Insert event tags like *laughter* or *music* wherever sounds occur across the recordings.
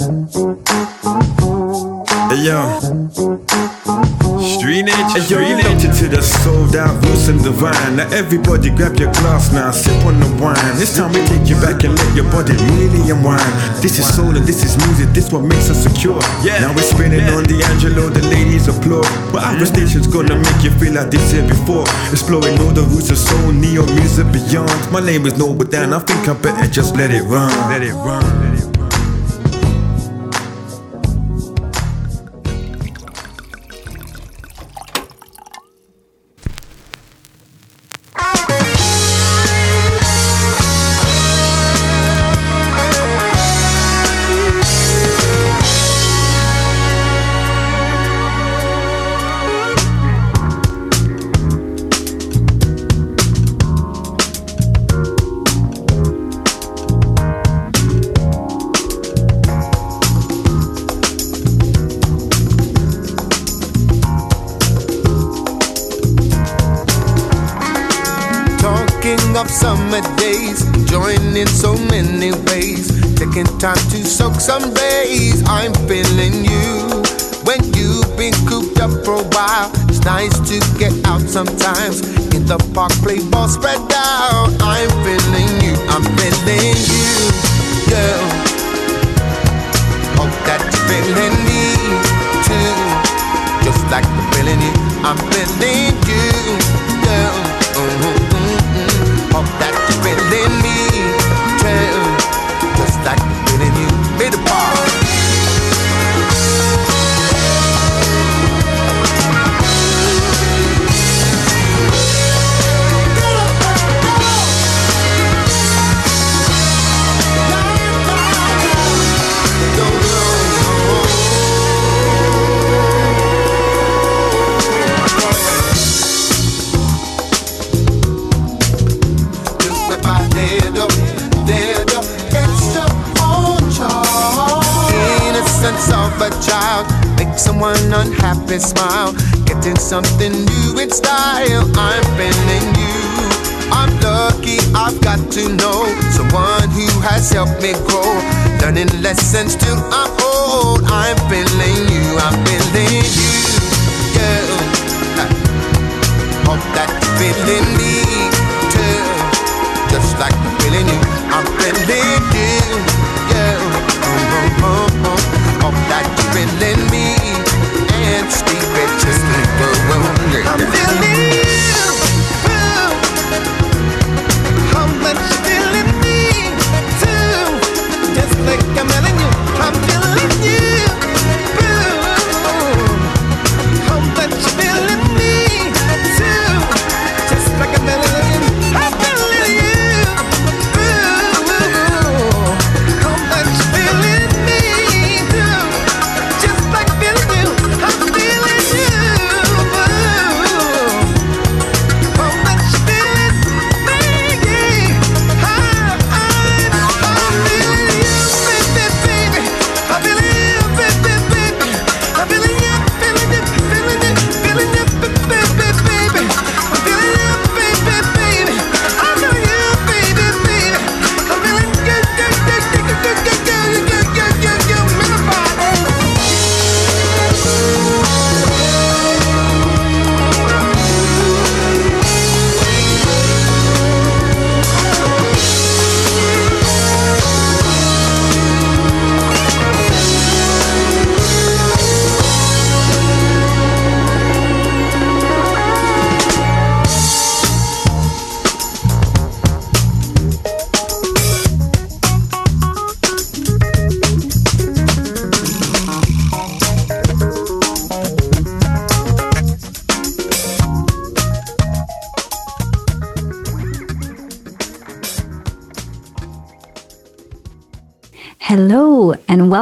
Hey yo. Street nature, street nature to the out, loose and divine. Now everybody grab your glass now, sip on the wine. This time we take you back and let your body really unwind. This is soul and this is music, this what makes us secure. Yeah. Now we're spinning on the D'Angelo, the ladies applaud. But mm-hmm. our station's gonna make you feel like this here before. Exploring all the roots of soul, neo music beyond. My name is Noble Dan, I think I better just let it run. Let it run. Let it run.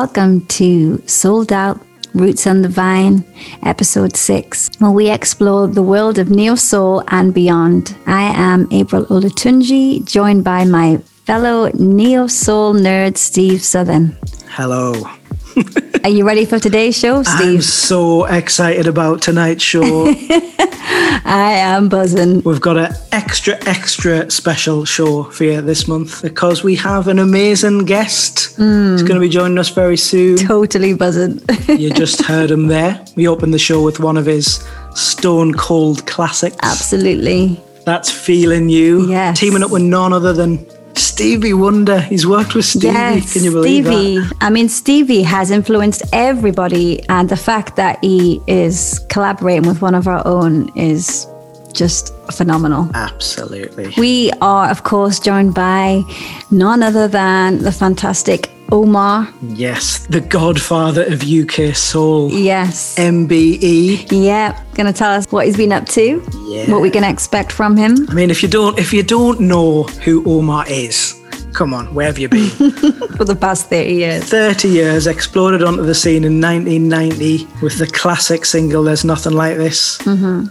Welcome to Sold Out Roots on the Vine, episode 6, where we explore the world of neo soul and beyond. I am April Olatunji, joined by my fellow neo soul nerd, Steve Southern. Hello. *laughs* Are you ready for today's show, Steve? I'm so excited about tonight's show. *laughs* I am buzzing. We've got an extra, extra special show for you this month because we have an amazing guest who's going to be joining us very soon. Totally buzzing. *laughs* You just heard him there. We opened the show with one of his stone cold classics. Absolutely. That's Feeling You. Yes. Teaming up with none other than Stevie Wonder. He's worked with Stevie. Yes, Can you believe Stevie. that? I mean, Stevie has influenced everybody, and the fact that he is collaborating with one of our own is just phenomenal. Absolutely. We are, of course, joined by none other than the fantastic Omar. Yes, the godfather of UK soul. Yes. MBE. Yeah, gonna tell us what he's been up to, Yeah. what we can expect from him. I mean, if you don't, if you don't know who Omar is, come on, where have you been? *laughs* for the past 30 years. 30 years, exploded onto the scene in 1990 with the classic single "There's Nothing Like This." Mm-hmm.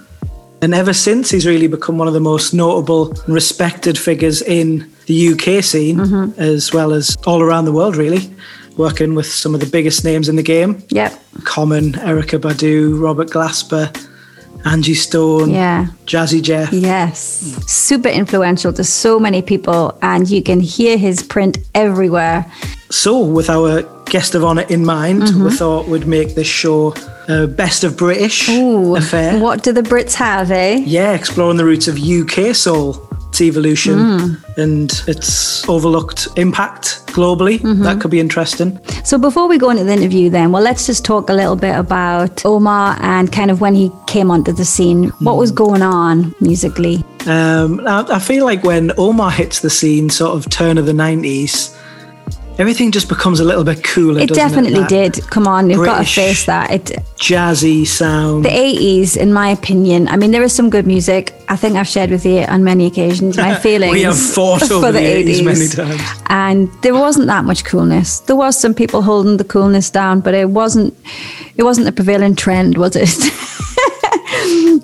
And ever since, he's really become one of the most notable and respected figures in the UK scene, as well as all around the world, really. Working with some of the biggest names in the game Yep. Common, Erykah Badu, Robert Glasper, Angie Stone, Yeah. Jazzy Jeff. Yes. Super influential to so many people, and you can hear his print everywhere. So, with our guest of honour in mind, Mm-hmm. we thought we'd make this show a best of British affair. What do the Brits have, eh? Yeah, exploring the roots of UK soul, its evolution, Mm. and its overlooked impact globally. Mm-hmm. That could be interesting. So before we go into the interview, then, well, let's just talk a little bit about Omar and kind of when he came onto the scene. What was going on musically? Um, I, I feel like when Omar hits the scene, sort of turn of the 90s, everything just becomes a little bit cooler. It definitely That did. Come on, you've got to face that. It, Jazzy sound. the 80s, in my opinion, I mean, there is some good music. I think I've shared with you on many occasions my *laughs* feelings we have fought *laughs* for over the, the 80s 80s. many times. And there wasn't that much coolness. There was some people holding the coolness down, but it wasn't. It wasn't the prevailing trend, was it?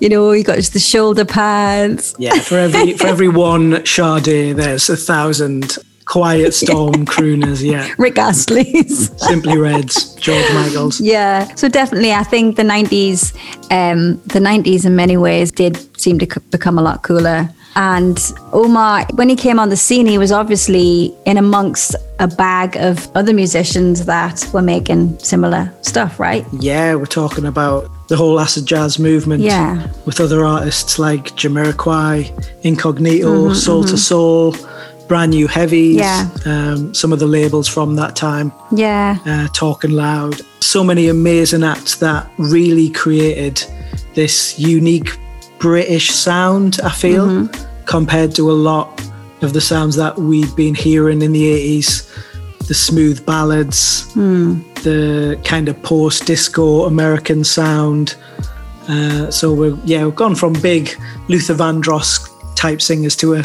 *laughs* you know, you got just the shoulder pads. Yeah, for every for every one Sade, there's a thousand Quiet *laughs* Storm crooners. Yeah, Rick Astley's. Simply Reds, George Michaels. Yeah, so definitely, I think the '90s, um, the '90s in many ways did seem to become a lot cooler. And Omar, when he came on the scene, he was obviously in amongst a bag of other musicians that were making similar stuff, right? Yeah, we're talking about the whole acid jazz movement. Yeah. with other artists like Jamiroquai, Incognito, Soul II Soul, Brand New Heavies. Yeah. um, some of the labels from that time. Yeah, uh, Talking Loud. So many amazing acts that really created this unique British sound, I feel, compared to a lot of the sounds that we've been hearing in the 80s. The smooth ballads, the kind of post disco American sound. Uh, so we're yeah, we've gone from big Luther Vandross type singers to a,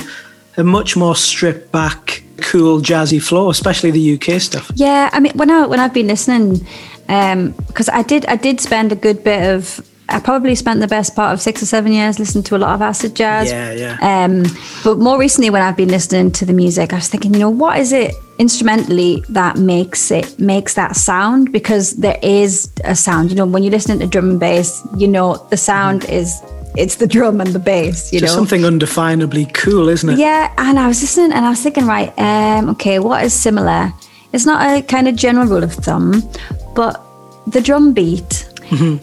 a much more stripped back, cool jazzy flow, especially the UK stuff. yeah. I mean, when I when I've been listening, because I did I did spend a good bit of. I probably spent the best part of six or seven years listening to a lot of acid jazz. Yeah, yeah. Um, but more recently, when I've been listening to the music, I was thinking, you know, what is it instrumentally that makes it makes that sound? Because there is a sound. You know, when you're listening to drum and bass, you know the sound is it's the drum and the bass. You Just know, something undefinably cool, isn't it? yeah. And I was listening, and I was thinking, right, um, okay, what is similar? It's not a kind of general rule of thumb, but the drum beat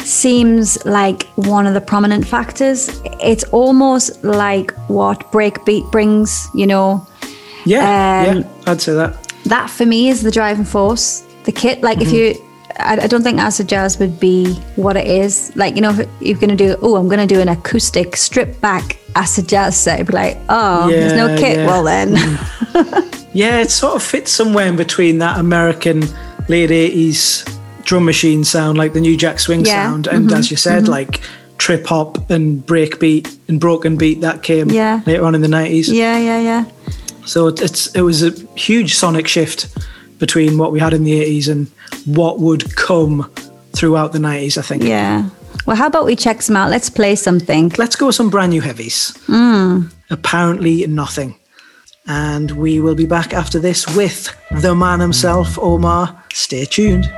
seems like one of the prominent factors. It's almost like what breakbeat brings, you know. Yeah, Um, yeah, I'd say that. That for me is the driving force. The kit, like if you, I, I don't think acid jazz would be what it is. Like you know, if you're gonna do, oh, I'm gonna do an acoustic stripped back acid jazz set. It'd be like, oh, there's no Yeah, kit. yeah. Well then, Yeah, it sort of fits somewhere in between that American late 80s drum machine sound, like the New Jack Swing Yeah, Mm-hmm, sound, and as you said, like trip hop and break beat and broken beat that came Yeah. later on in the 90s. yeah, yeah, yeah. So it, it's it was a huge sonic shift between what we had in the 80s and what would come throughout the 90s, I think. Yeah. Well, how about we check some out? Let's play something. Let's go with some brand new heavies. Mm. Apparently nothing. And we will be back after this with the man himself, Omar. Stay tuned.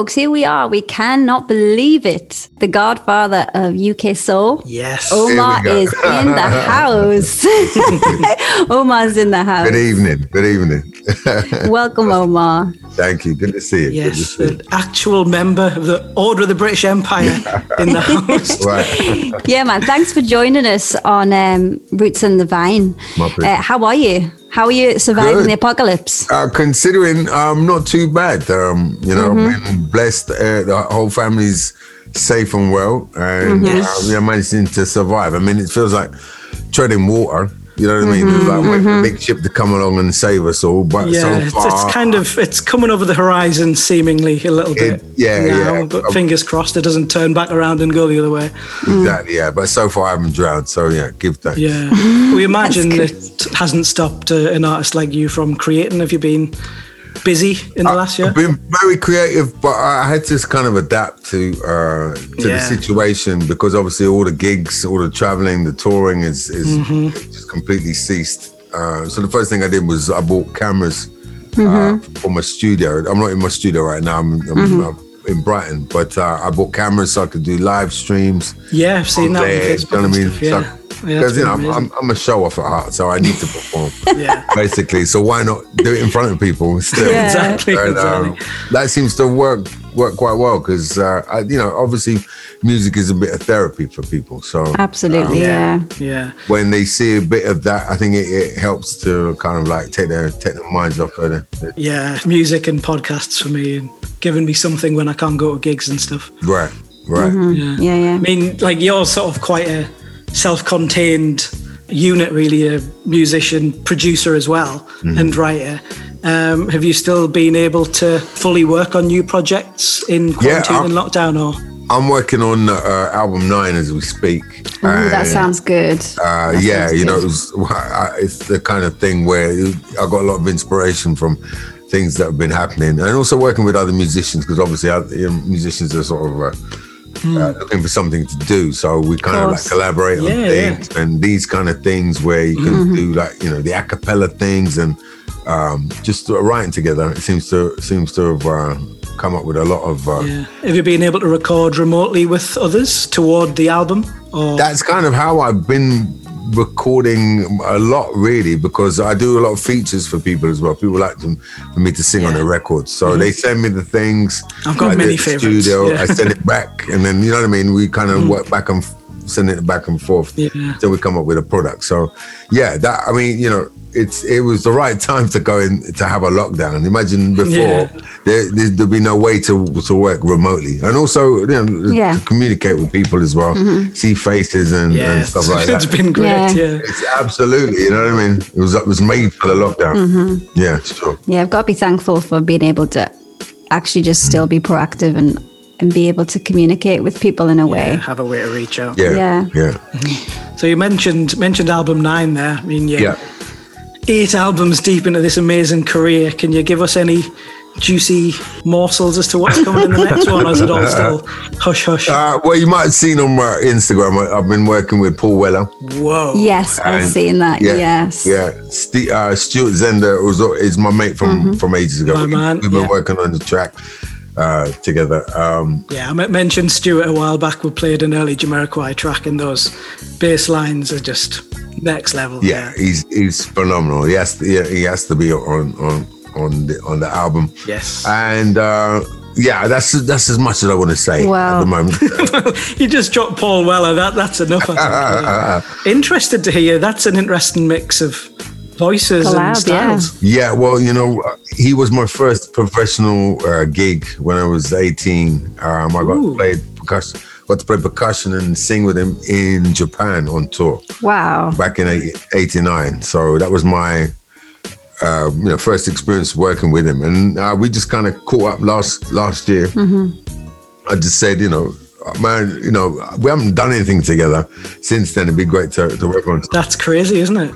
Folks, here we are. We cannot believe it. The godfather of UK Soul. Yes. Omar is in the *laughs* house. *laughs* Omar's in the house. Good evening. Good evening. *laughs* Welcome, Omar. Thank you. Good to see you. Good to Yes, see you. an actual member of the Order of the British Empire in the *laughs* house. Right. Yeah, man. Thanks for joining us on um, Roots and the Vine. My. Uh, how are you? How are you surviving Good. the apocalypse? Uh, considering um, not too bad. Um, you know, Mm-hmm. been blessed. Uh, the whole family's safe and well, and Mm-hmm. uh, we are managing to survive. I mean, it feels like treading water. You know what I mean? Mm-hmm. Like waiting for a big ship to come along and save us all. But Yeah, so it's, far, it's kind of it's coming over the horizon seemingly a little bit. It- yeah, now, yeah. But Um, fingers crossed it doesn't turn back around and go the other way. exactly, yeah. But so far, I haven't drowned. So yeah, give thanks. Yeah, we imagine it hasn't stopped uh, an artist like you from creating. Have you been busy in the last year? I've been very creative, but I had to kind of adapt to uh, to the situation because obviously all the gigs, all the traveling, the touring is is Mm-hmm. just completely ceased. Uh, so the first thing I did was I bought cameras uh, Mm-hmm. for my studio. I'm not in my studio right now. I'm, I'm, Mm-hmm. I'm in Brighton, but uh, I bought cameras so I could do live streams. Yeah, I've seen that there, you know what I mean? stuff, yeah. Yeah, Because you know, I'm. I'm, I'm a show off at heart, so I need to perform. *laughs* Yeah. Basically, so why not do it in front of people still? Yeah. Exactly, And, um, exactly. that seems to work work quite well because uh, you know obviously music is a bit of therapy for people. So Absolutely, yeah. Yeah. when they see a bit of that, I think it, it helps to kind of like take their take their minds off of the, Yeah, music and podcasts for me and giving me something when I can't go to gigs and stuff. right, right. Yeah. Yeah, yeah. I mean, like you're sort of quite a self-contained unit, really, a musician, producer as well, Mm-hmm. and writer. Um, have you still been able to fully work on new projects in quarantine I'm- and lockdown, or I'm working on uh, album nine as we speak. Ooh, that sounds good. Uh, That yeah, sounds you know, it was, *laughs* I- it's the kind of thing where I got a lot of inspiration from things that have been happening, and also working with other musicians because obviously, other, you know, musicians are sort of. Uh, uh, looking for something to do, so we kind of like course. collaborate on Yeah, yeah. and these kind of things where you can do like you know the a cappella things and um, just writing together. It seems to seems to have uh, come up with a lot of uh, yeah. have you been able to record remotely with others toward the album? Or that's kind of how I've been recording a lot, really, because I do a lot of features for people as well. People like them for me to sing on their records, so they send me the things. Mm-hmm. I've got I many it favourites, Studio, yeah. I send it back, and then you know what I mean. We kind of work back and sending it back and forth Yeah. till we come up with a product. So, yeah, that I mean, you know, it's it was the right time to go in to have a lockdown. Imagine before Yeah. there, there there'd be no way to to work remotely, and also you know Yeah. to communicate with people as well, see faces and, and stuff like *laughs* it's that. been great. Yeah. Yeah. It's absolutely, you know what I mean. It was it was made for the lockdown. Mm-hmm. Yeah, sure. Yeah, I've got to be thankful for being able to actually just still be proactive and and be able to communicate with people in a way. Have a way to reach out. Yeah, Yeah. yeah, So you mentioned mentioned album nine there. I mean, yeah, yeah. eight albums deep into this amazing career. Can you give us any juicy morsels as to what's coming in the next one? Or is it all still *laughs* hush hush? Uh, well, you might have seen on my Instagram. I- I've been working with Paul Weller. Whoa. Yes, I've seen that. Yeah, yes. Yeah. St- uh, Stuart Zender was is my mate from from ages ago. My We- man, We've been yeah. working on the track uh, together. Um, Yeah, I mentioned Stuart a while back. We played an early Jamiroquai track, and those bass lines are just next level. yeah, he's he's phenomenal. He has to, he has to be on on on the on the album. Yes. And uh, yeah, that's that's as much as I want to say Wow. at the moment. *laughs* You just dropped Paul Weller. That that's enough. I think. *laughs* Interested to hear. That's an interesting mix of voices Collab, and styles. Yeah, well, you know, he was my first professional uh, gig when I was 18. Um, I got Ooh. to play percussion, got to play percussion and sing with him in Japan on tour Wow. back in eight- 89. So that was my uh, you know first experience working with him, and uh, we just kind of caught up last last year. I just said, you know. Man, you know, we haven't done anything together since then. It'd be great to, to work on. That's crazy, isn't it?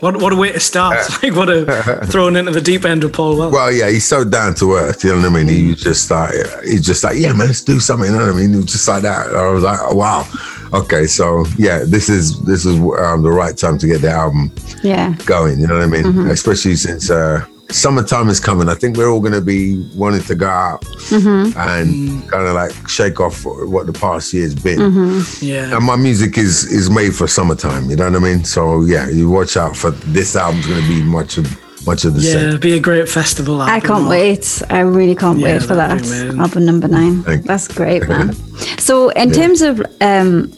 What what a way to start! *laughs* like what a thrown into the deep end of Paul Weller. Well, yeah, he's so down to earth. You know what I mean? He was just like, he's just like, yeah, man, let's do something. You know what I mean? He was just like that. I was like, oh, wow, okay, so yeah, this is this is um, the right time to get the album Yeah. going. You know what I mean? Especially since uh, summertime is coming. I think we're all going to be wanting to go out mm-hmm. and kind of like shake off what the past year's been. Mm-hmm. yeah. And my music is is made for summertime. You know what I mean? So yeah, you watch out for this album's going to be much of much of the Yeah, same. it'd be a great festival. Album. I can't wait. I really can't Yeah, wait for that. that'd. Album number nine. Thank you. That's great, man. *laughs* so, in terms of um,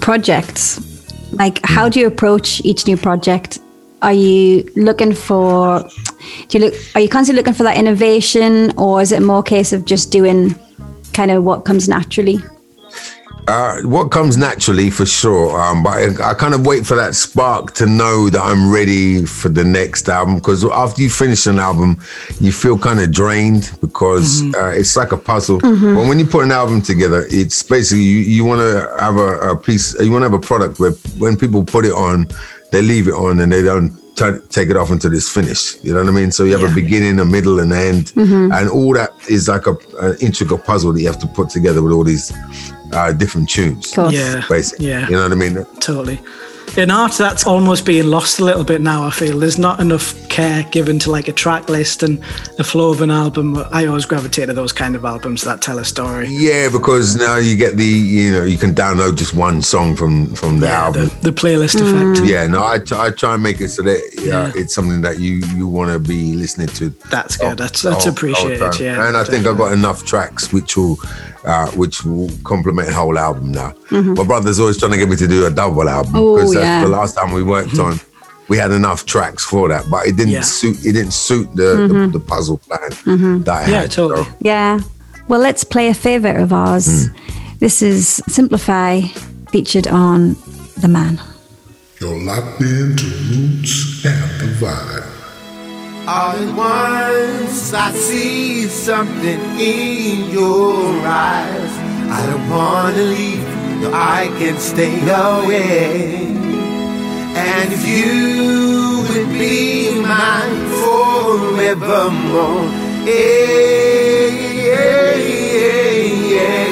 projects, like how mm. do you approach each new project? Are you looking for? Do you look? Are you constantly looking for that innovation, or is it more a case of just doing kind of what comes naturally? Uh, what comes naturally for sure, um, but I, I kind of wait for that spark to know that I'm ready for the next album. Because after you finish an album, you feel kind of drained because uh, it's like a puzzle. But when you put an album together, it's basically you, you want to have a, a piece, you want to have a product where when people put it on, they leave it on and they don't t- take it off until it's finished. You know what I mean? So you have a beginning, a middle, and an end, and all that is like a, an intricate puzzle that you have to put together with all these uh, different tunes. Cool. Yeah, Basically, yeah, you know what I mean? totally. In art, that's almost being lost a little bit now. I feel there's not enough care given to like a track list and the flow of an album. I always gravitate to those kind of albums that tell a story. Yeah, because now you get the you know you can download just one song from from the Yeah, album. the, the playlist effect. Mm. yeah, no, I, t- I try and make it so that yeah, it's something that you you want to be listening to. That's oh, good. That's oh, that's all- all appreciated. time. Yeah, and I think I've got enough tracks which will uh, which will complement the whole album now. Mm-hmm. My brother's always trying to get me to do a double album Oh, because that's yeah. the last time we worked on. We had enough tracks for that, but it didn't Yeah. suit. It didn't suit the the, mm-hmm. the puzzle plan mm-hmm. that I Yeah, had. totally. So, Yeah. Well, let's play a favorite of ours. Hmm. This is Simplify, featured on The Man. You're locked into roots and the vibe. All at once I see something in your eyes. I don't wanna leave, no, I can stay away. And if you would be mine forevermore, yeah, yeah, yeah.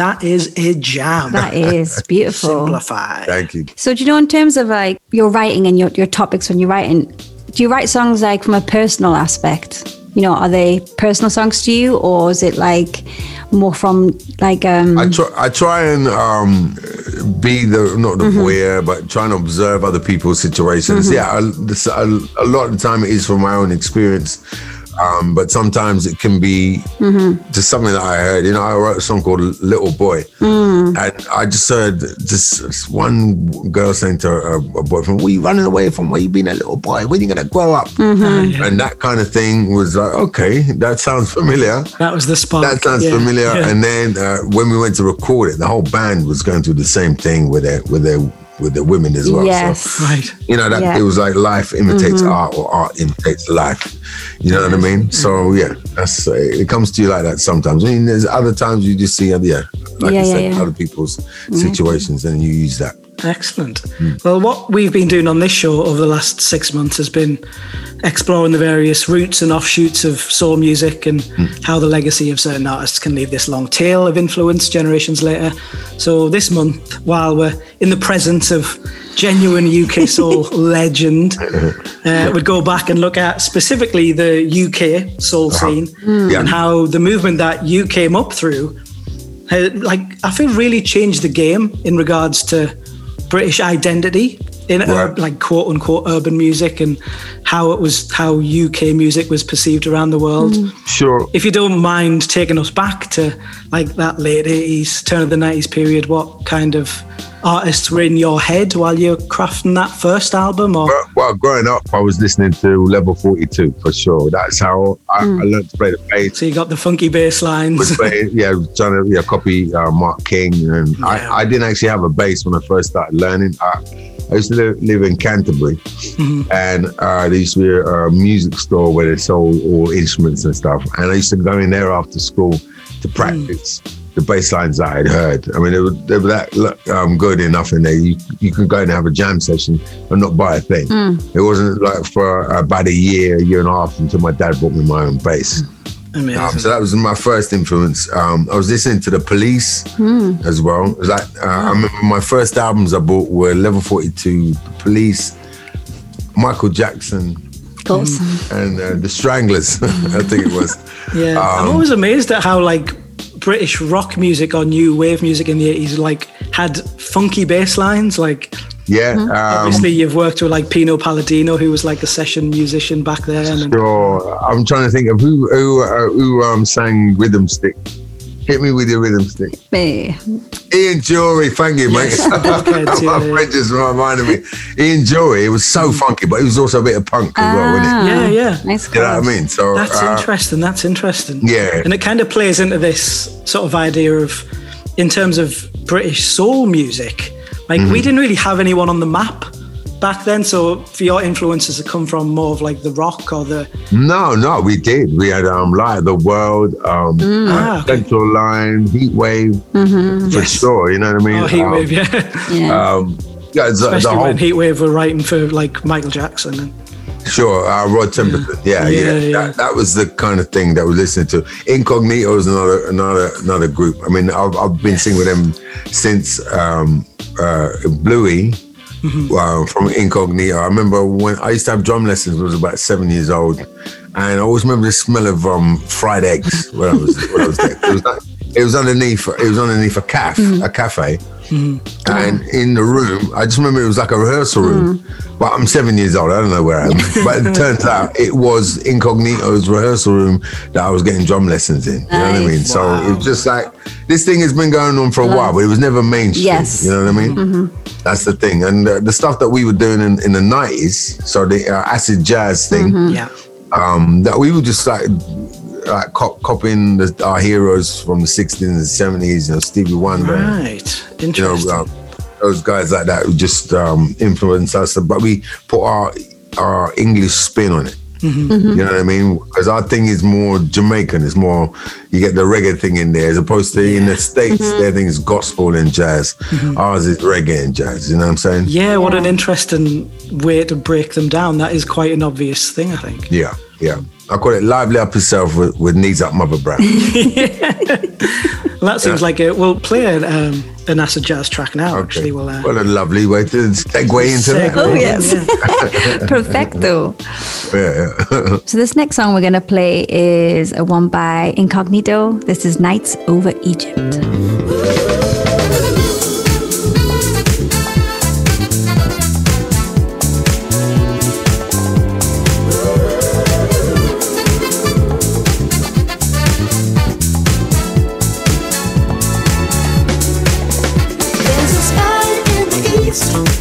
That is a jam. That is *laughs* beautiful. Simplified. Thank you. So, do you know, in terms of like your writing and your, your topics when you're writing, do you write songs like from a personal aspect? You know, are they personal songs to you, or is it like more from like um? I try. I try and um, be the not the Mm-hmm. voyeur, but try and observe other people's situations. Yeah, I, this, a, a lot of the time it is from my own experience, um, but sometimes it can be Mm-hmm. just something that I heard. You know, I wrote a song called "Little Boy," Mm. and I just heard this, this one girl saying to her, a boyfriend, "What are you running away from? Where you been a little boy? When you gonna grow up?" Mm-hmm. And that kind of thing was like, okay, that sounds familiar. That was the spark. That sounds Yeah. familiar. Yeah. And then uh, when we went to record it, the whole band was going through the same thing with their with their with the women as well. yes. So, Right. you know that Yeah. it was like life imitates art or art imitates life. You know what I mean? So yeah, that's uh, it comes to you like that sometimes. I mean, there's other times you just see, uh, yeah, like Yeah, you yeah, said, yeah. other people's situations, and you use that. Excellent. Well, what we've been doing on this show over the last six months has been exploring the various roots and offshoots of soul music and how the legacy of certain artists can leave this long tail of influence generations later. So, this month, while we're in the presence of genuine UK *laughs* soul legend, *laughs* uh, we'd go back and look at specifically the UK soul scene Yeah. and how the movement that you came up through uh, like I feel really changed the game in regards to British identity in uh, Right. like quote unquote urban music and how it was how UK music was perceived around the world. Sure. If you don't mind taking us back to like that late 80s, turn of the 90s period, what kind of artists were in your head while you're crafting that first album or Well, well, growing up, I was listening to Level 42 for sure. That's how I, I learned to play the bass. so you got the funky bass lines. was *laughs* playing, yeah, trying to yeah, copy uh, Mark King, and Yeah. I, I didn't actually have a bass when I first started learning. I, I used to live, live in Canterbury, and uh, there used to be a, a music store where they sold all instruments and stuff. And I used to go in there after school to practice the bass lines that I'd heard. I mean, they were, they were that um, good enough in there. You, you could go and have a jam session and not buy a thing. It wasn't like for about a year, a year and a half until my dad bought me my own bass. Amazing. Um, so that was my first influence. Um, I was listening to the Police as well. It was like uh, I remember my first albums I bought were Level Forty Two, The Police, Michael Jackson, Of and uh, the Stranglers. *laughs* I think it was. *laughs* Yeah, I'm Um, always amazed at how like British rock music or new wave music in the 80s like had funky bass lines. Like Yeah. Um, obviously you've worked with like Pino Palladino, who was like a session musician back then. And. I'm trying to think of who who uh, who um, sang Rhythm Stick. Hit me with your rhythm stick. Me. Ian Dury, thank you, mate. Yes, Blockheads, My yeah, yeah. friend just reminded me. Ian Dury, it was so funky, but it was also a bit of punk as well, wasn't it? Ah, Yeah, yeah. Nice. You know what I mean? So that's uh, interesting. That's interesting. Yeah. And it kind of plays into this sort of idea of, in terms of British soul music, like Mm-hmm. we didn't really have anyone on the map back then. So for your influences to come from more of like the rock or the No, no, we did. We had um Light of the World, um Ah, uh, okay. Central Line, Heatwave, for sure. You know what I mean? oh, Heatwave, um, yeah. Yeah. Um, yeah, the, the Especially whole when Heatwave were writing for like Michael Jackson. And, sure. Uh, Rod Temperton, yeah, yeah. Yeah, yeah. That, that was the kind of thing that we listening to. Incognito is another another another group. I mean, I've, I've been singing with them since um, uh, Bluey. Uh, from Incognito. I remember when I used to have drum lessons when I was about seven years old. And I always remember the smell of um, fried eggs when I was when I was there. It was it was underneath it was underneath a caf Mm-hmm. a cafe and in the room i just remember it was like a rehearsal room Mm. but i'm seven years old i don't know where i am *laughs* but it turns out it was incognito's rehearsal room that i was getting drum lessons in you know what i mean Nice. so it was just like this thing has been going on for a while but it was never mainstream Yes. Mm-hmm. you know what i mean that's the thing and uh, the stuff that we were doing in, in the 90s so the uh, acid jazz thing Mm-hmm. Yeah. um, that we were just like like cop- copying the, our heroes from the 60s and 70s, you know, Stevie Wonder, Right. you know, Interesting. uh, those guys like that who just um, influenced us. But we put our our English spin on it. You know what I mean? Because our thing is more Jamaican. It's more you get the reggae thing in there, as opposed to in the states, their thing is gospel and jazz. Ours is reggae and jazz. You know what I'm saying? yeah, what an interesting way to break them down. That is quite an obvious thing, I think. Yeah, yeah. I call it lively up yourself with, with knees up, mother brown. *laughs* Well, that seems like it. We'll play an, um, an acid jazz track now. Actually, we'll. Uh, what a lovely way to segue into that. Oh, yes. *laughs* Perfecto. *laughs* Yeah, yeah. So this next song we're going to play is a one by Incognito. This is Nights Over Egypt. The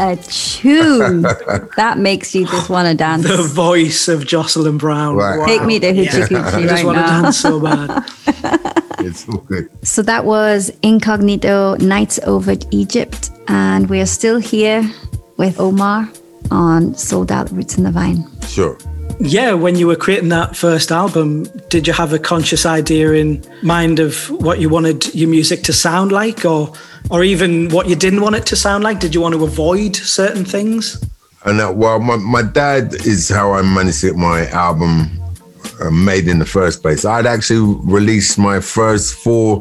a tune. that makes you just want to dance. the voice of Jocelyn Brown. Right. Wow. Take me to Hoochie Coochie I just right want to now. dance so bad. *laughs* it's all good. So that was Incognito Nights Over Egypt. And we are still here with Omar on Sold Out Roots in the Vine. Sure. Yeah, when you were creating that first album, did you have a conscious idea in mind of what you wanted your music to sound like, or, or even what you didn't want it to sound like? Did you want to avoid certain things? And uh, well, my, my dad is how I managed to get my album uh, made in the first place. I'd actually released my first four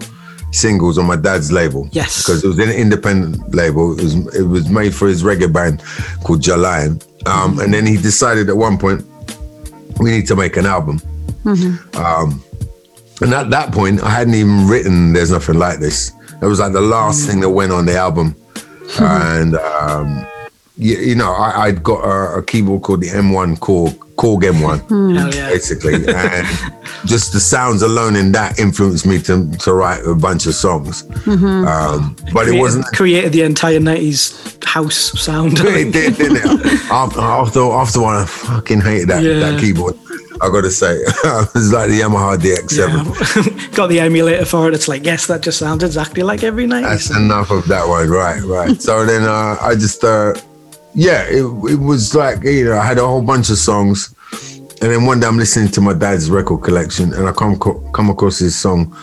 singles on my dad's label. Yes. because it was an independent label. It was it was made for his reggae band called Jalayan. Um, and then he decided at one point we need to make an album. Um, And at that point, I hadn't even written "There's Nothing Like This." It was like the last thing that went on the album, *laughs* and um, you, you know, I, I'd got a, a keyboard called the M1 Korg Korg M1, Hell yeah. basically, and just the sounds alone in that influenced me to to write a bunch of songs. Um, but it wasn't created the entire 90s house sound. *laughs* it did, didn't it? *laughs* After, after, after one, I fucking hated that, Yeah. that keyboard. I got to say, *laughs* it was like the Yamaha DX7. Yeah. Got the emulator for it. It's like, yes, that just sounds exactly like every 90s. That's enough of that one, right? Right. so then uh, I just, uh, yeah, it, it was like you know I had a whole bunch of songs, and then one day I'm listening to my dad's record collection, and I come come across this song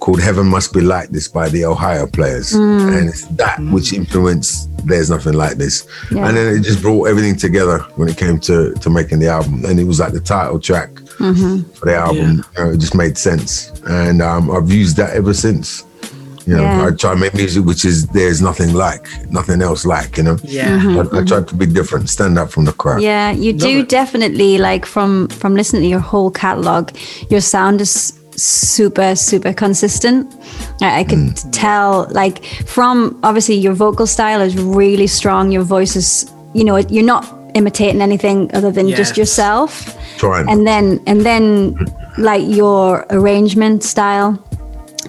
called "Heaven Must Be Like This" by the Ohio Players, and it's that which influenced "There's Nothing Like This," Yeah. and then it just brought everything together when it came to to making the album, and it was like the title track for the album. You know, it just made sense, and um, I've used that ever since. You know, Yeah. I try to make music which is there's nothing like, nothing else like. You know, Yeah. I, I tried to be different, stand up from the crowd. Yeah, you do it. definitely like from from listening to your whole catalog, your sound is super super consistent. I, I could Mm. tell like from obviously your vocal style is really strong. Your voice is you know you're not imitating anything other than just yourself. Trying. And then and then like your arrangement style.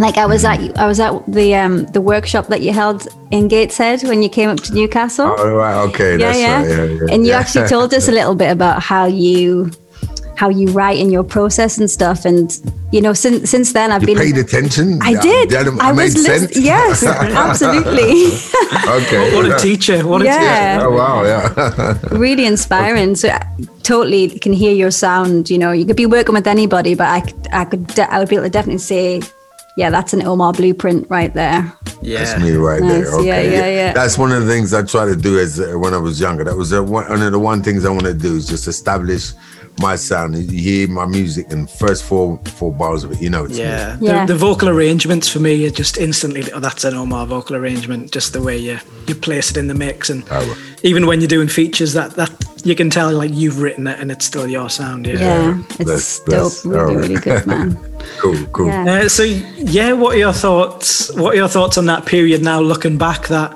Like I was at I was at the um the workshop that you held in Gateshead when you came up to Newcastle Oh, right, okay, that's right. Yeah, yeah, and you yeah. actually told us a *laughs* little bit about how you how you write in your process and stuff and you know since since then i've You been paid attention. i did that- i made was lis- sense. yes *laughs* absolutely *laughs* okay. What a teacher. What a Yeah. teacher. Oh wow, yeah. really inspiring so I totally can hear your sound you know you could be working with anybody but i could i could i would be able to definitely say yeah that's an omar blueprint right there Yeah, That's me right Nice. there. Okay. Yeah, yeah, yeah. That's one of the things I try to do as uh, when I was younger. That was uh, one, one of the one things I want to do is just establish my sound. You hear my music and first four four bars of it, you know it's me. Yeah. Yeah. The, the vocal arrangements for me are just instantly, oh, that's an Omar vocal arrangement, just the way you, you place it in the mix. And Oh, well. even when you're doing features, that, that you can tell like you've written it and it's still your sound. Yeah. yeah, it's That's- dope that's- really alright. really good man *laughs* Cool, cool. Yeah. Uh, so yeah, what are your thoughts? What are your thoughts on that period now? Looking back, that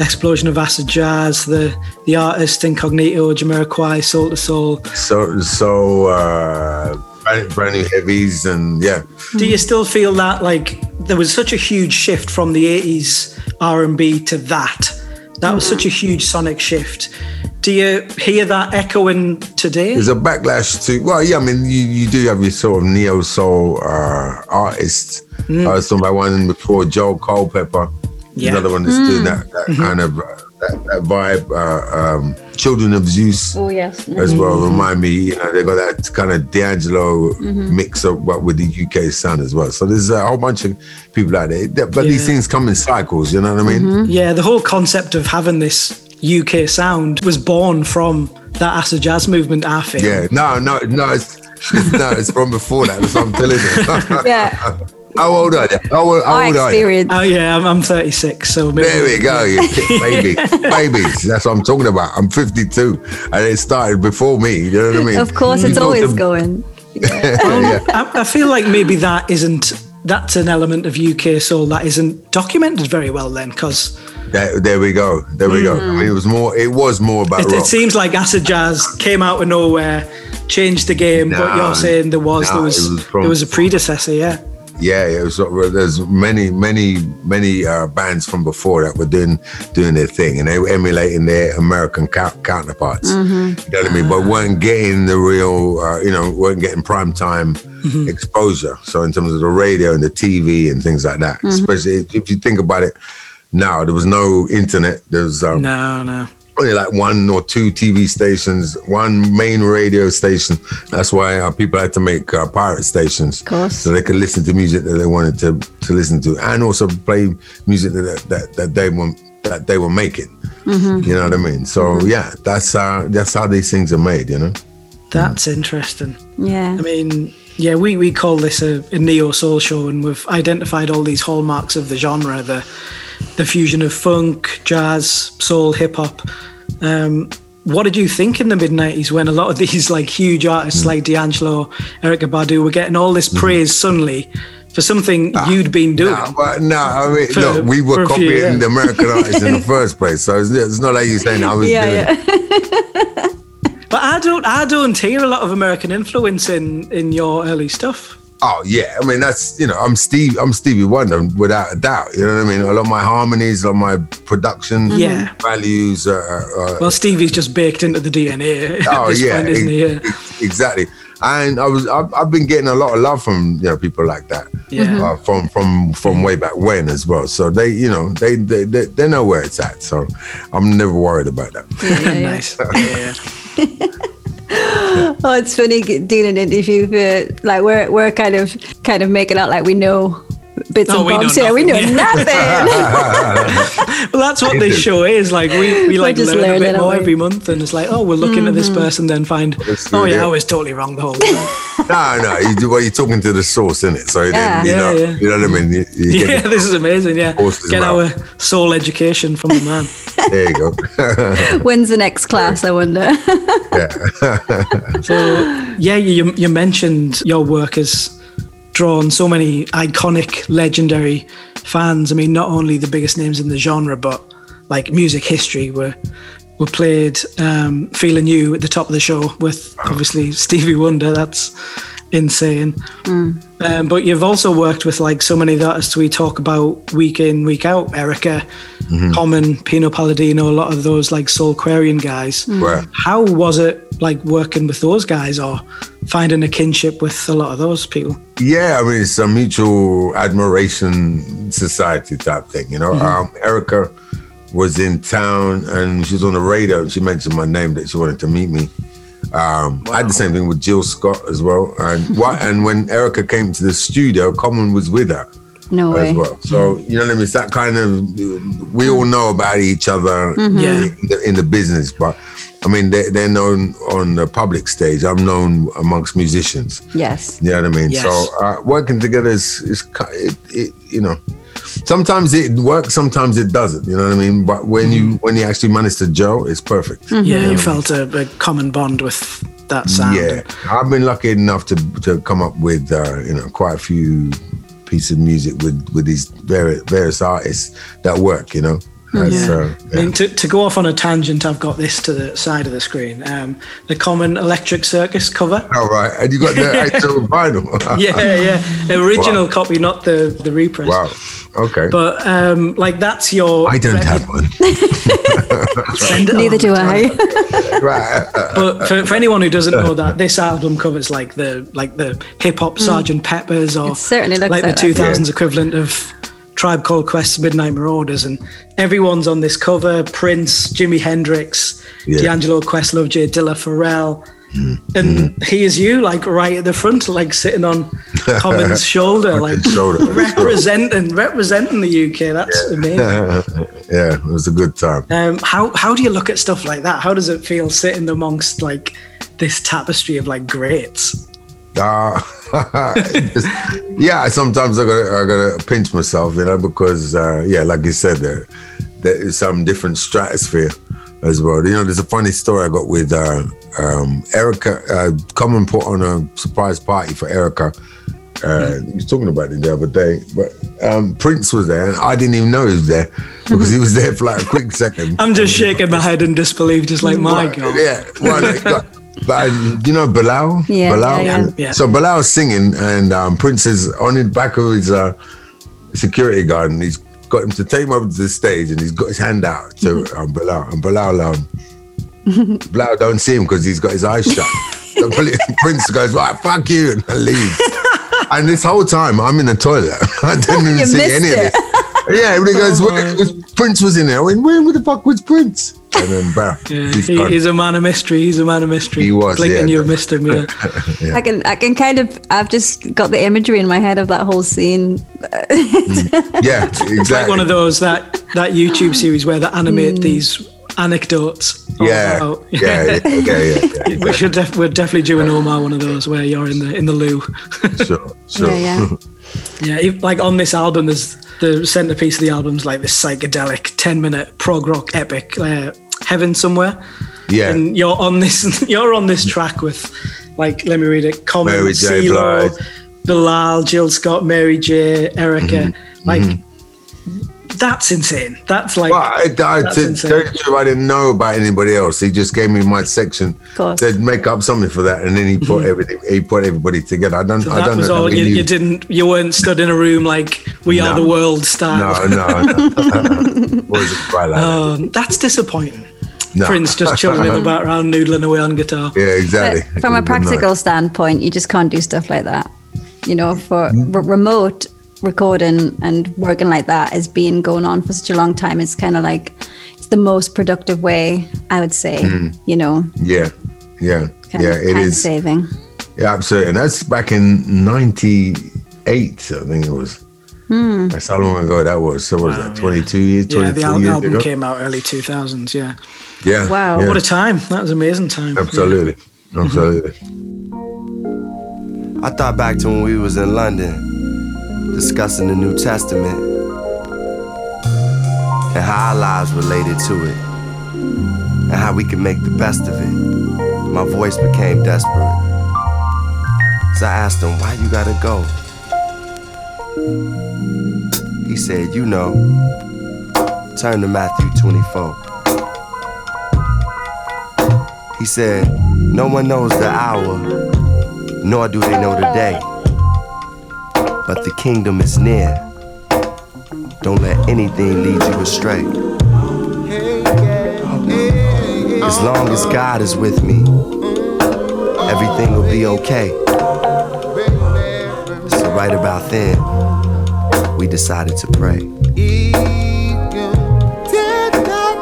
explosion of acid jazz, the the artist Incognito, Jamiroquai, Soul II Soul. So so uh brand, brand new heavies and yeah. Do you still feel that like there was such a huge shift from the '80s R&B to that? That was such a huge sonic shift. Do you hear that echoing today? There's a backlash to well, yeah. I mean, you, you do have your sort of neo soul uh, artists. Mm. I was talking about one before, Joel Culpepper. Yeah. Another one that's Mm. doing that, that Mm-hmm. kind of uh, that, that vibe. Uh, um, Children of Zeus oh yes as well remind me. You know, they got that kind of D'Angelo Mm-hmm. mix up but with the UK sound as well. So there's a whole bunch of people out there. But these things come in cycles. You know what I mean? Mm-hmm. Yeah, the whole concept of having this UK sound was born from that acid jazz movement. I feel. Yeah. No, no, no. It's, *laughs* no, it's from before that. That's what I'm telling you. *laughs* yeah *laughs* How old are you? How old, how our old are you? Oh yeah, I'm, I'm 36, so maybe There we go, you *laughs* baby, babies. That's what I'm talking about. I'm 52, and it started before me. You know what I mean? of course it's You go always to- going *laughs* yeah. I, I feel like maybe that isn't that's an element of UK soul that isn't documented very well then because There, there we go. There we go. I mean, it was more. It was more about it, rock. it seems like acid jazz came out of nowhere, changed the game. but you're saying there was no, there was, was from- there was a predecessor, yeah. Yeah, it was. There's many, many, many uh, bands from before that were doing doing their thing, and they were emulating their American cou- counterparts. You know what I mean? But weren't getting the real, uh, you know, weren't getting prime time exposure. So in terms of the radio and the TV and things like that, especially if you think about it, now there was no internet. There was um, No, no. Only like one or two TV stations, one main radio station. That's why uh, people had to make uh, pirate stations, of course. so they could listen to music that they wanted to to listen to, and also play music that that, that they were that they were making. You know what I mean? So yeah, that's uh, that's how these things are made. You know. That's interesting. yeah I mean, yeah, we, we call this a, a neo soul show, and we've identified all these hallmarks of the genre the the fusion of funk, jazz, soul, hip hop. Um, what did you think in the mid 90s when a lot of *laughs* these like huge artists like D'Angelo, Erykah Badu were getting all this praise suddenly for something you'd been doing? Nah, but no, I mean, For- look, we were a few copying the American *laughs* artists in the first place, so it's, it's not like you're saying I was Yeah, doing. yeah. *laughs* But I don't I don't hear a lot of American influence in in your early stuff. Oh yeah, I mean that's you know I'm Steve I'm Stevie Wonder without a doubt. You know what I mean? A lot of my harmonies, a lot of my production Yeah. values. Uh, uh, Well, Stevie's just baked into the DNA *laughs* oh yeah, point, isn't he? Yeah. exactly. And I was I've, I've been getting a lot of love from you know people like that. Yeah. Uh, from from from way back when as well. So they you know they they they, they know where it's at. So I'm never worried about that. *laughs* nice. Yeah, yeah. *laughs* *laughs* Oh, it's funny g- doing an interview for uh, like we're we're kind of kind of making out like we know bits Oh, and bobs here. We know nothing, nothing. *laughs* Well, that's what this show is. Like we, we like just learn a learning, bit more every month, and it's like, oh, we'll look into this mm-hmm. person, then find, oh true, yeah, yeah. I was totally wrong the whole time. *laughs* no, no, you do well. You're talking to the source, in it. So then, you Yeah. know, Yeah, yeah. you know what I mean. You, you yeah, this is amazing. Yeah, get around. our soul education from the man. There you go. *laughs* When's the next class? I wonder. *laughs* Yeah. *laughs* so yeah, you you mentioned your work has drawn so many iconic, legendary fans. I mean, not only the biggest names in the genre, but like music history were were played. Um, Feeling you at the top of the show with obviously Stevie Wonder. That's insane. Um, but you've also worked with like so many of the artists we talk about week in, week out. Erykah, Common, Pino Palladino, a lot of those like Soulquarian guys. Right. How was it like working with those guys or finding a kinship with a lot of those people? Yeah, I mean, it's a mutual admiration society type thing, you know. Um, Erykah was in town and she was on the radio and she mentioned my name that she wanted to meet me. Um, I had the same thing with Jill Scott as well. And *laughs* what, and when Erykah came to the studio, Common was with her No way. as well. So you know what I mean. It's that kind of we all know about each other Yeah. in, the, in the business, but I mean they, they're known on the public stage. I'm known amongst musicians. Yes. You know what I mean? Yes. So uh, working together is, is it, it, you know, sometimes it works, sometimes it doesn't. You know what I mean? But when you when you actually manage to gel, it's perfect. Yeah, you felt a, a common bond with that sound. Yeah, I've been lucky enough to to come up with uh, you know quite a few pieces of music with with these various various artists that work. You know, That's, uh, I mean, to, to go off on a tangent, I've got this to the side of the screen. Um, the Common Electric Circus cover. Oh, right. and you got the *laughs* actual vinyl. Yeah, yeah. The *laughs* original copy, not the, the repress. Wow. Okay. But um, like that's your. I don't have one. *laughs* Send it Neither on. do I. right. But for, for anyone who doesn't know that, this album covers like the like the hip hop Sergeant Peppers or It certainly looks like like the that. 2000s equivalent of Tribe Called Quest's Midnight Marauders, and everyone's on this cover: Prince, Jimi Hendrix, Yeah. D'Angelo, Questlove, J. Dilla, Pharrell. Mm-hmm. And here's you, like right at the front, like sitting on *laughs* Common's shoulder, like shoulder. *laughs* representing representing the UK. That's amazing. *laughs* yeah, it was a good time. Um, how how do you look at stuff like that? How does it feel sitting amongst like this tapestry of like greats? Uh, just- *laughs* yeah, sometimes I gotta I gotta pinch myself, you know, because uh, yeah, like you said, there there is some different stratosphere as well. You know, there's a funny story I got with uh, um, Erykah. Uh, and put on a surprise party for Erykah. Uh, he was talking about it the other day, but um, Prince was there, and I didn't even know he was there because he was there for like a quick second. *laughs* I'm just shaking my head in disbelief, just like my god. Yeah. Well, like, got- but uh, you know Bilal? Yeah, Bilal? yeah, yeah. Yeah. So Bilal's singing and um, Prince is on the back of his uh, security guard and he's got him to take him over to the stage and he's got his hand out to um, Bilal. And Bilal, um, *laughs* Bilal don't see him because he's got his eyes shut. So *laughs* Prince goes, right, fuck you, and leaves. And this whole time I'm in the toilet. *laughs* I didn't even see missed any of it. this. Yeah, everybody goes, where, was- Prince was in there. I went, where the fuck was Prince? And then, bam, Yeah, he's he, he's a man of mystery. He's a man of mystery. He was, Blinking, yeah. you've missed him. *laughs* Yeah. I can I can kind of I've just got the imagery in my head of that whole scene. Yeah, *laughs* exactly. It's like one of those that that YouTube series where they animate Mm. these anecdotes. Yeah, about- yeah, yeah, *laughs* yeah, yeah, yeah. we should def- we're definitely doing Omar one of those where you're in the in the loo. Sure, sure. Yeah, yeah. Like on this album, there's the centerpiece of the album's like this psychedelic 10 minute prog rock epic, uh, Heaven Somewhere. Yeah. And you're on this *laughs* you're on this track with like let me read it, Common, Mary J. CeeLo. Bilal, Jill Scott, Mary J, Erykah. Mm-hmm. Like that's insane. That's like Well, I, I, That's to insane. tell you the truth, I didn't know about anybody else. He just gave me my section. course. Said make up something for that, and then he put everything. He put everybody together. I don't. I that don't was know. all you, you didn't you weren't stood in a room like we are the world style. No, no, no. Was it quite that? Um, that's disappointing. No. Prince just chilling in *laughs* the background, noodling away on guitar. Yeah, exactly. But from a It was nice. practical standpoint, you just can't do stuff like that. You know, for Mm-hmm. r- remote recording and working like that has been going on for such a long time. It's kind of like it's the most productive way, I would say. You know, Yeah, yeah, kind yeah. of It time saving. Yeah, absolutely. And that's back in '98, I think it was. Hmm. That's how long ago that was. So what was that? 22 years, Yeah, the al- years album ago. came out early 2000s. Yeah. Yeah. Wow. yeah. What a time. That was an amazing time. Absolutely. Absolutely. I thought back to when we was in London discussing the New Testament and how our lives related to it and how we can make the best of it. My voice became desperate. So I asked him, why you gotta go? He said, you know, turn to Matthew 24. He said, no one knows the hour nor do they know the day. But the kingdom is near. Don't let anything lead you astray. As long as God is with me, everything will be okay. So, right about then, we decided to pray.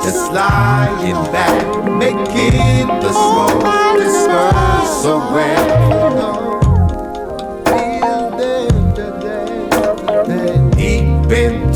Just lying back, making the smoke disperse away. Deep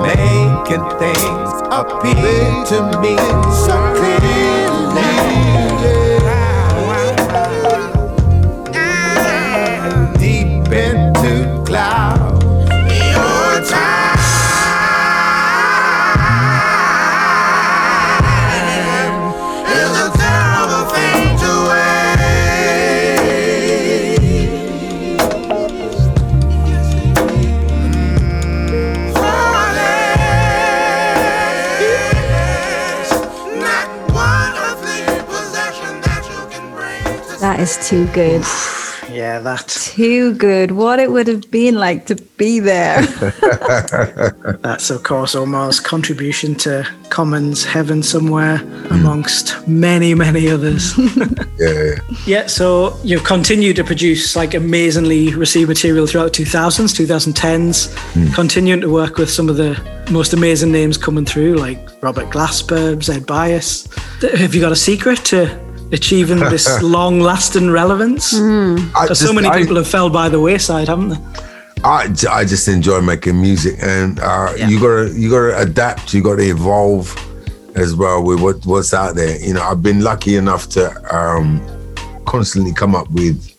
making things appear to me so clearly. Too good. Yeah, that. Too good. What it would have been like to be there. *laughs* *laughs* That's, of course, Omar's contribution to Commons Heaven Somewhere, hmm. amongst many, many others. *laughs* Yeah, yeah. yeah, so you've continued to produce like amazingly received material throughout the 2000s, 2010s, hmm. continuing to work with some of the most amazing names coming through, like Robert Glasper, Zed Bias. Have you got a secret to achieving this *laughs* long lasting relevance? I Because so just- many I- people have fell by the wayside, haven't they? I, I just enjoy making music, and uh, you gotta you gotta adapt. You gotta evolve as well with what, what's out there. You know, I've been lucky enough to um, constantly come up with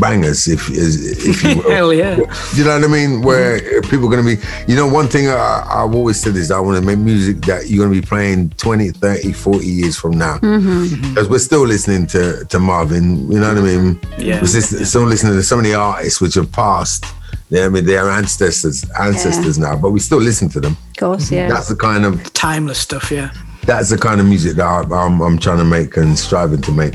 bangers, if if you *laughs* will. Hell yeah. You know what I mean? Where people are going to be, you know, one thing I, I've always said is I want to make music that you're going to be playing 20, 30, 40 years from now. Mm-hmm. Mm-hmm. Because we're still listening to, to Marvin, you know what I mean? Yeah. We're still listening to so many artists which have passed. Yeah, I mean, they're ancestors, ancestors now, but we still listen to them. Of course, yeah. That's the kind of Timeless stuff, yeah. that's the kind of music that I, I'm, I'm trying to make and striving to make.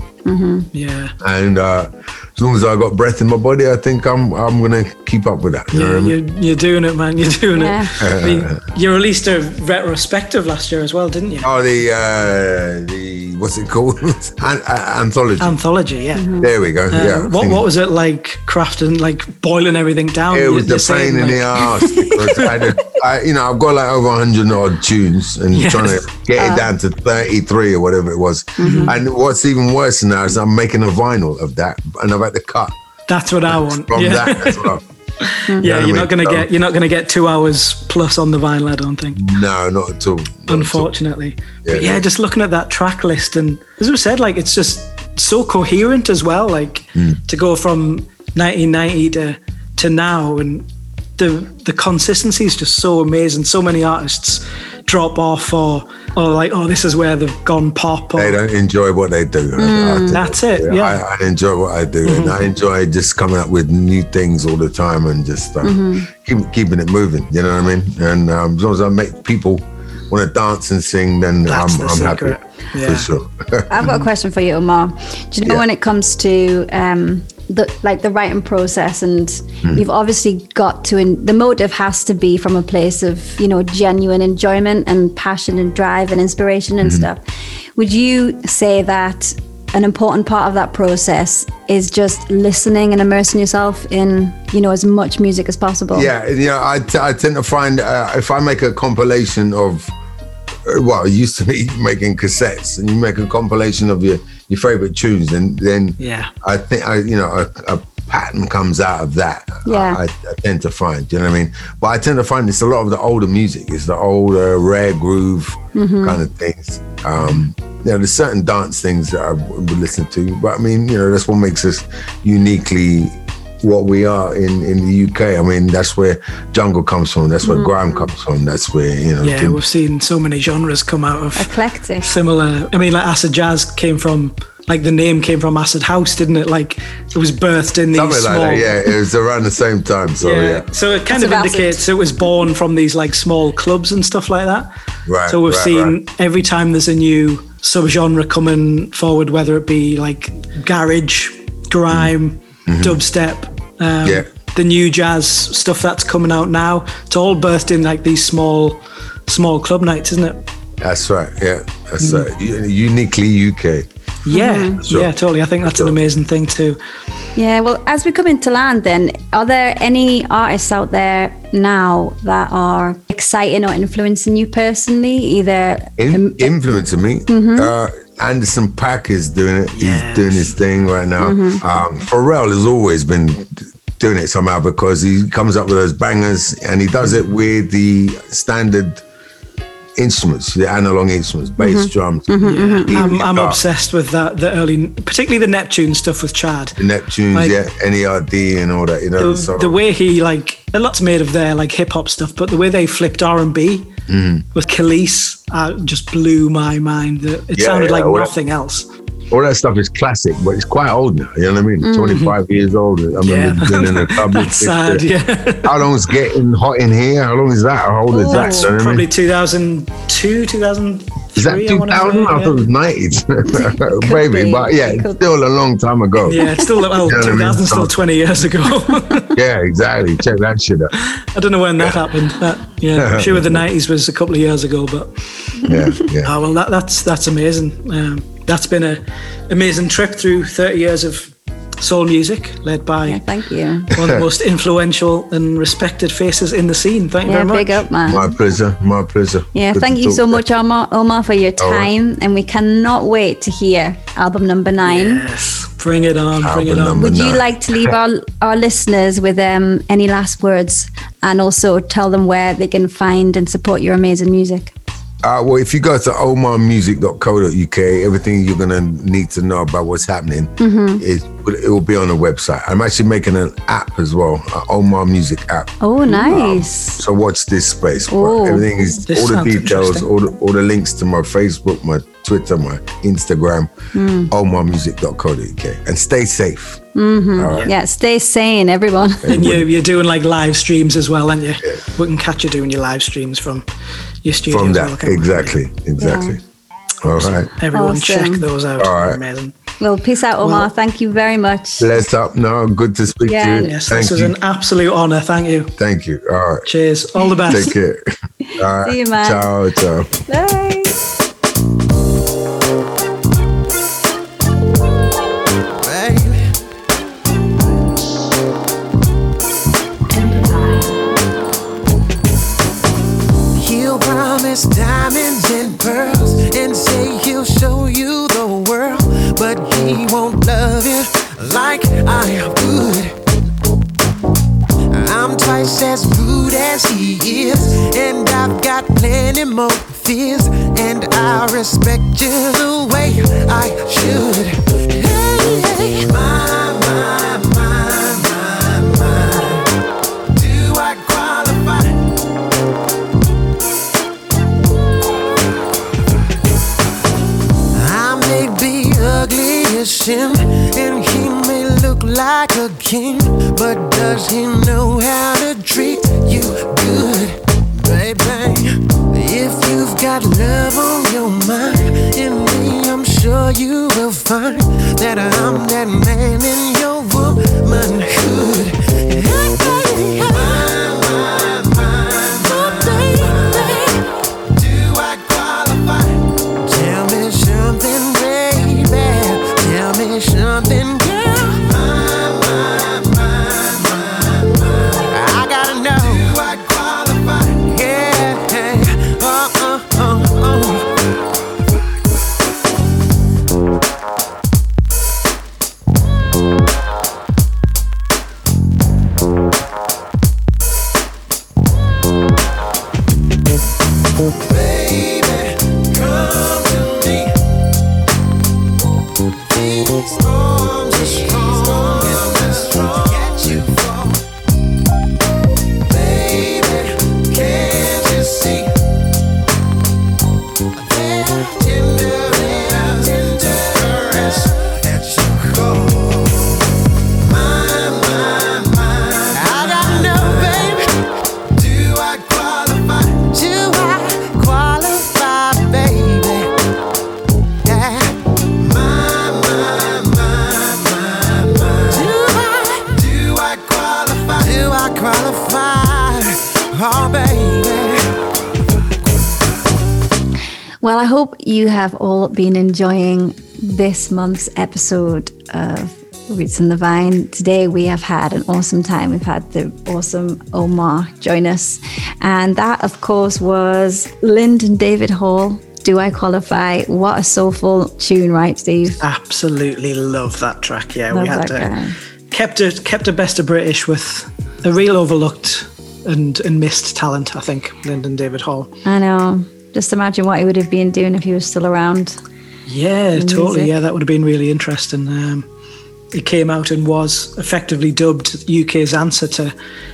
Yeah. And uh, as long as I got breath in my body, I think I'm I'm gonna keep up with that. You know Yeah, what I mean? you're, you're doing it, man. You're doing Yeah. it. I mean, you released a retrospective last year as well, didn't you? Oh, the uh, the what's it called? *laughs* An- uh, anthology. Anthology, yeah. there we go. Uh, yeah. What what was it like crafting, like boiling everything down? It You- was you're the saying, pain in the like- ass because I, had, *laughs* I, you know, I've got like over 100 odd tunes and Yes. trying to get it down to 33 or whatever it was. And what's even worse now is I'm making a vinyl of that and I've to cut That's what I want. from yeah. that as well. yeah, you're not gonna So- get you're not gonna get two hours plus on the vinyl. I don't think. No, not at all. Not at all. unfortunately. Yeah, but yeah, yeah. just looking at that track list, and as we said, like it's just so coherent as well. Like Hmm. to go from 1990 to to now, and the the consistency is just so amazing. So many artists drop off, or or like, oh, this is where they've gone pop. Or, They don't enjoy what they do. I- I That's it, yeah. I, I enjoy what I do, and I enjoy just coming up with new things all the time and just um, keep, keeping it moving. You know what I mean? And um, as long as I make people want to dance and sing, then That's I'm, the I'm happy. Yeah. for sure. I've got a question for you, Omar. Do you know Yeah. when it comes to um, the like the writing process, and Hmm. you've obviously got to, and the motive has to be from a place of you know genuine enjoyment and passion and drive and inspiration and Hmm. stuff. Would you say that an important part of that process is just listening and immersing yourself in you know as much music as possible? Yeah, you know, I, t- I tend to find uh, if I make a compilation of, well, it used to be *laughs* making cassettes, and you make a compilation of your your favorite tunes, and then Yeah. I think I, you know, a, a pattern comes out of that. Yeah. I, I tend to find, you know what I mean. But I tend to find it's a lot of the older music. It's the older rare groove kind of things. Um, you know, there's certain dance things that I would listen to, but I mean, you know, that's what makes us uniquely what we are in, in the UK. I mean, that's where jungle comes from. That's where mm. grime comes from. That's where you know. Yeah, we've seen so many genres come out of Eclectic. similar. I mean, like acid jazz came from. Like the name came from acid house, didn't it? Like it was birthed in these something small. like that. Yeah, it was around the same time. So yeah. yeah, So it kind Acid of acid. indicates it was born from these like small clubs and stuff like that. Right, So we've right, seen right. every time there's a new subgenre coming forward, whether it be like garage, grime, dubstep, um, Mm-hmm. Yeah. the new jazz stuff that's coming out now. It's all birthed in like these small, small club nights, isn't it? that's right. Yeah, that's right. U- Uniquely UK. Yeah, Sure. yeah, totally. I think that's an amazing thing too. Yeah, well, as we come into land, then, are there any artists out there now that are exciting or influencing you personally? Either In, influencing me. Uh, Anderson .Paak is doing it. Yes. He's doing his thing right now. Um, Pharrell has always been doing it somehow because he comes up with those bangers and he does it with the standard instruments, the analog instruments, bass, drums, even I'm, I'm obsessed with that. The early, particularly the Neptune stuff with Chad. The Neptunes, Like- yeah, NERD and all that. You know, the, so- the way he like a lot's made of their like hip hop stuff, but the way they flipped R and B Mm-hmm. with Kelis uh, just blew my mind. It Yeah, sounded yeah, like well, nothing else. All that stuff is classic, but it's quite old now. You know what I mean? 25 years old. I remember Mm-hmm. Yeah, being in the *laughs* club. that's sad. Yeah, How long is getting hot in here? How long is that? How old is that? You know what I mean? probably 2002, 2003. Is that I wanna 2000? say, I thought it was 90s. *laughs* Maybe, be. but yeah, it's still a long time ago. yeah. it's still *laughs* well, You know what I mean? 2000 still 20 years ago. Yeah, exactly. Check that shit out. I don't know when that happened. That, yeah, I'm sure the 90s was a couple of years ago, but Yeah, yeah. Oh well, that, that's that's amazing. Um, that's been an amazing trip through 30 years of soul music, led by yeah, thank you. one of the most influential and respected faces in the scene. Thank you Yeah, very much. big up, man. My pleasure. My pleasure. Yeah, Good thank you so much, Omar, Omar, for your All right. time, and we cannot wait to hear album number nine. Yes, bring it on, bring it on. number- Would you like to leave our, our listeners with um, any last words and also tell them where they can find and support your amazing music? Uh, well, if you go to omarmusic.co.uk, everything you're going to need to know about what's happening is it will be on the website. I'm actually making an app as well, an Omar Music app. Oh, nice. So watch this space. Oh. Everything is This all the details, all the, all the links to my Facebook, my Twitter, my Instagram, omarmusic.co.uk, and stay safe. Hmm. Yeah, stay sane, everyone. And you, you're doing like live streams as well, aren't you? We can catch you doing your live streams from your studio. From that, well, can't exactly, exactly. All right. Everyone Awesome. check those out. All right. Amazing. Well, peace out, Omar. Well- Thank you very much. Bless up. No, good to speak Yeah. to you. Yes, Thank this was an absolute honor. Thank you. Thank you. All right. Cheers. All the best. Take care. *laughs* All right. See you, man. Ciao, ciao. Bye. I'm as rude as he is, and I've got plenty more fears, and I respect you the way I should. Hey, my, my, my, my, my. Do I qualify? I may be and he like a king, but does he know how to treat you good, baby? If you've got love on your mind, in me, I'm sure you will find that I'm that man in your womanhood. Hey, hey, hey. Been enjoying this month's episode of Roots in the Vine. Today we have had an awesome time. We've had the awesome Omar join us. And that, of course, was Lyndon David Hall. Do I qualify? What a soulful tune, right, Steve? Absolutely love that track. Yeah, Love we had to guy. kept it kept it best of British with a real overlooked and and missed talent. I think Lyndon David Hall. I know. Just imagine what he would have been doing if he was still around. Yeah, totally. Yeah, that would have been really interesting. Um, he came out and was effectively dubbed UK's answer to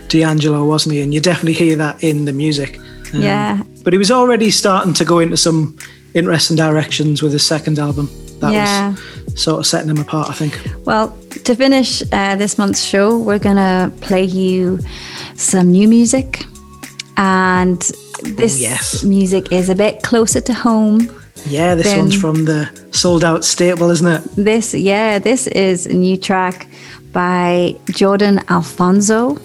D'Angelo, wasn't he? And you definitely hear that in the music. Um, Yeah. But he was already starting to go into some interesting directions with his second album. That Yeah. was sort of setting him apart, I think. Well, to finish uh, this month's show, we're going to play you some new music. And this yes. music is a bit closer to home. Yeah, this Then- one's from the sold out staple, isn't it? This, yeah, this is a new track by Jordan Alfonso.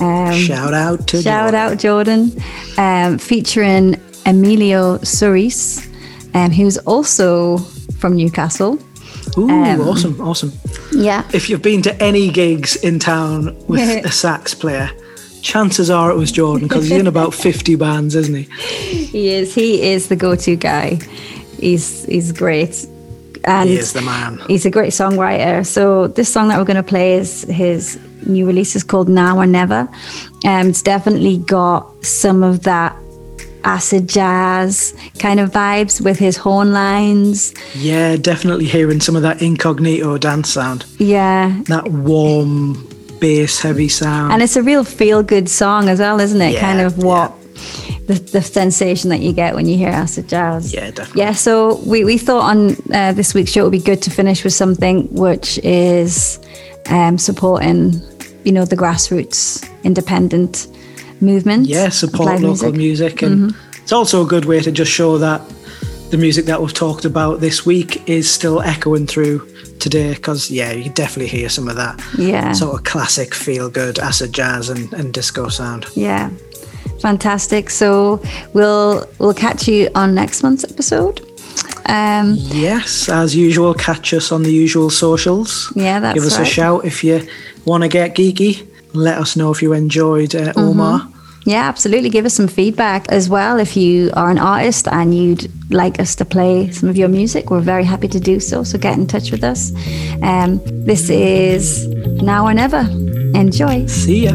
Um, Shout out to Shout Jordan. out Jordan, um, featuring Emilio Soris, um, who's also from Newcastle. Ooh, um, awesome, awesome. Yeah, If you've been to any gigs in town with *laughs* a sax player, chances are it was Jordan because he's in *laughs* about 50 bands, isn't he? he is. He is the go-to guy. He's he's great, and He is the man. He's a great songwriter. So this song that we're going to play is his new release is called Now or Never. Um, it's definitely got some of that acid jazz kind of vibes with his horn lines. Yeah, definitely hearing some of that incognito dance sound, Yeah, that warm bass heavy sound. and it's a real feel-good song as well, isn't it? Yeah, kind of what. The, the sensation that you get when you hear acid jazz. Yeah, definitely. Yeah, so we, we thought on uh, this week's show it would be good to finish with something which is um, supporting, you know, the grassroots independent movement. yeah, support local music, and Mm-hmm. it's also a good way to just show that the music that we've talked about this week is still echoing through today because yeah you definitely hear some of that Yeah. sort of classic feel good acid jazz and, and disco sound Yeah. Fantastic. So we'll we'll catch you on next month's episode. Um yes as usual catch us on the usual socials Yeah, that's give us a shout if you want to get geeky let us know if you enjoyed uh, Mm-hmm. Yeah, absolutely. Give us some feedback as well. If you are an artist and you'd like us to play some of your music, we're very happy to do so. So get in touch with us. Um, this is Now or Never. Enjoy. see ya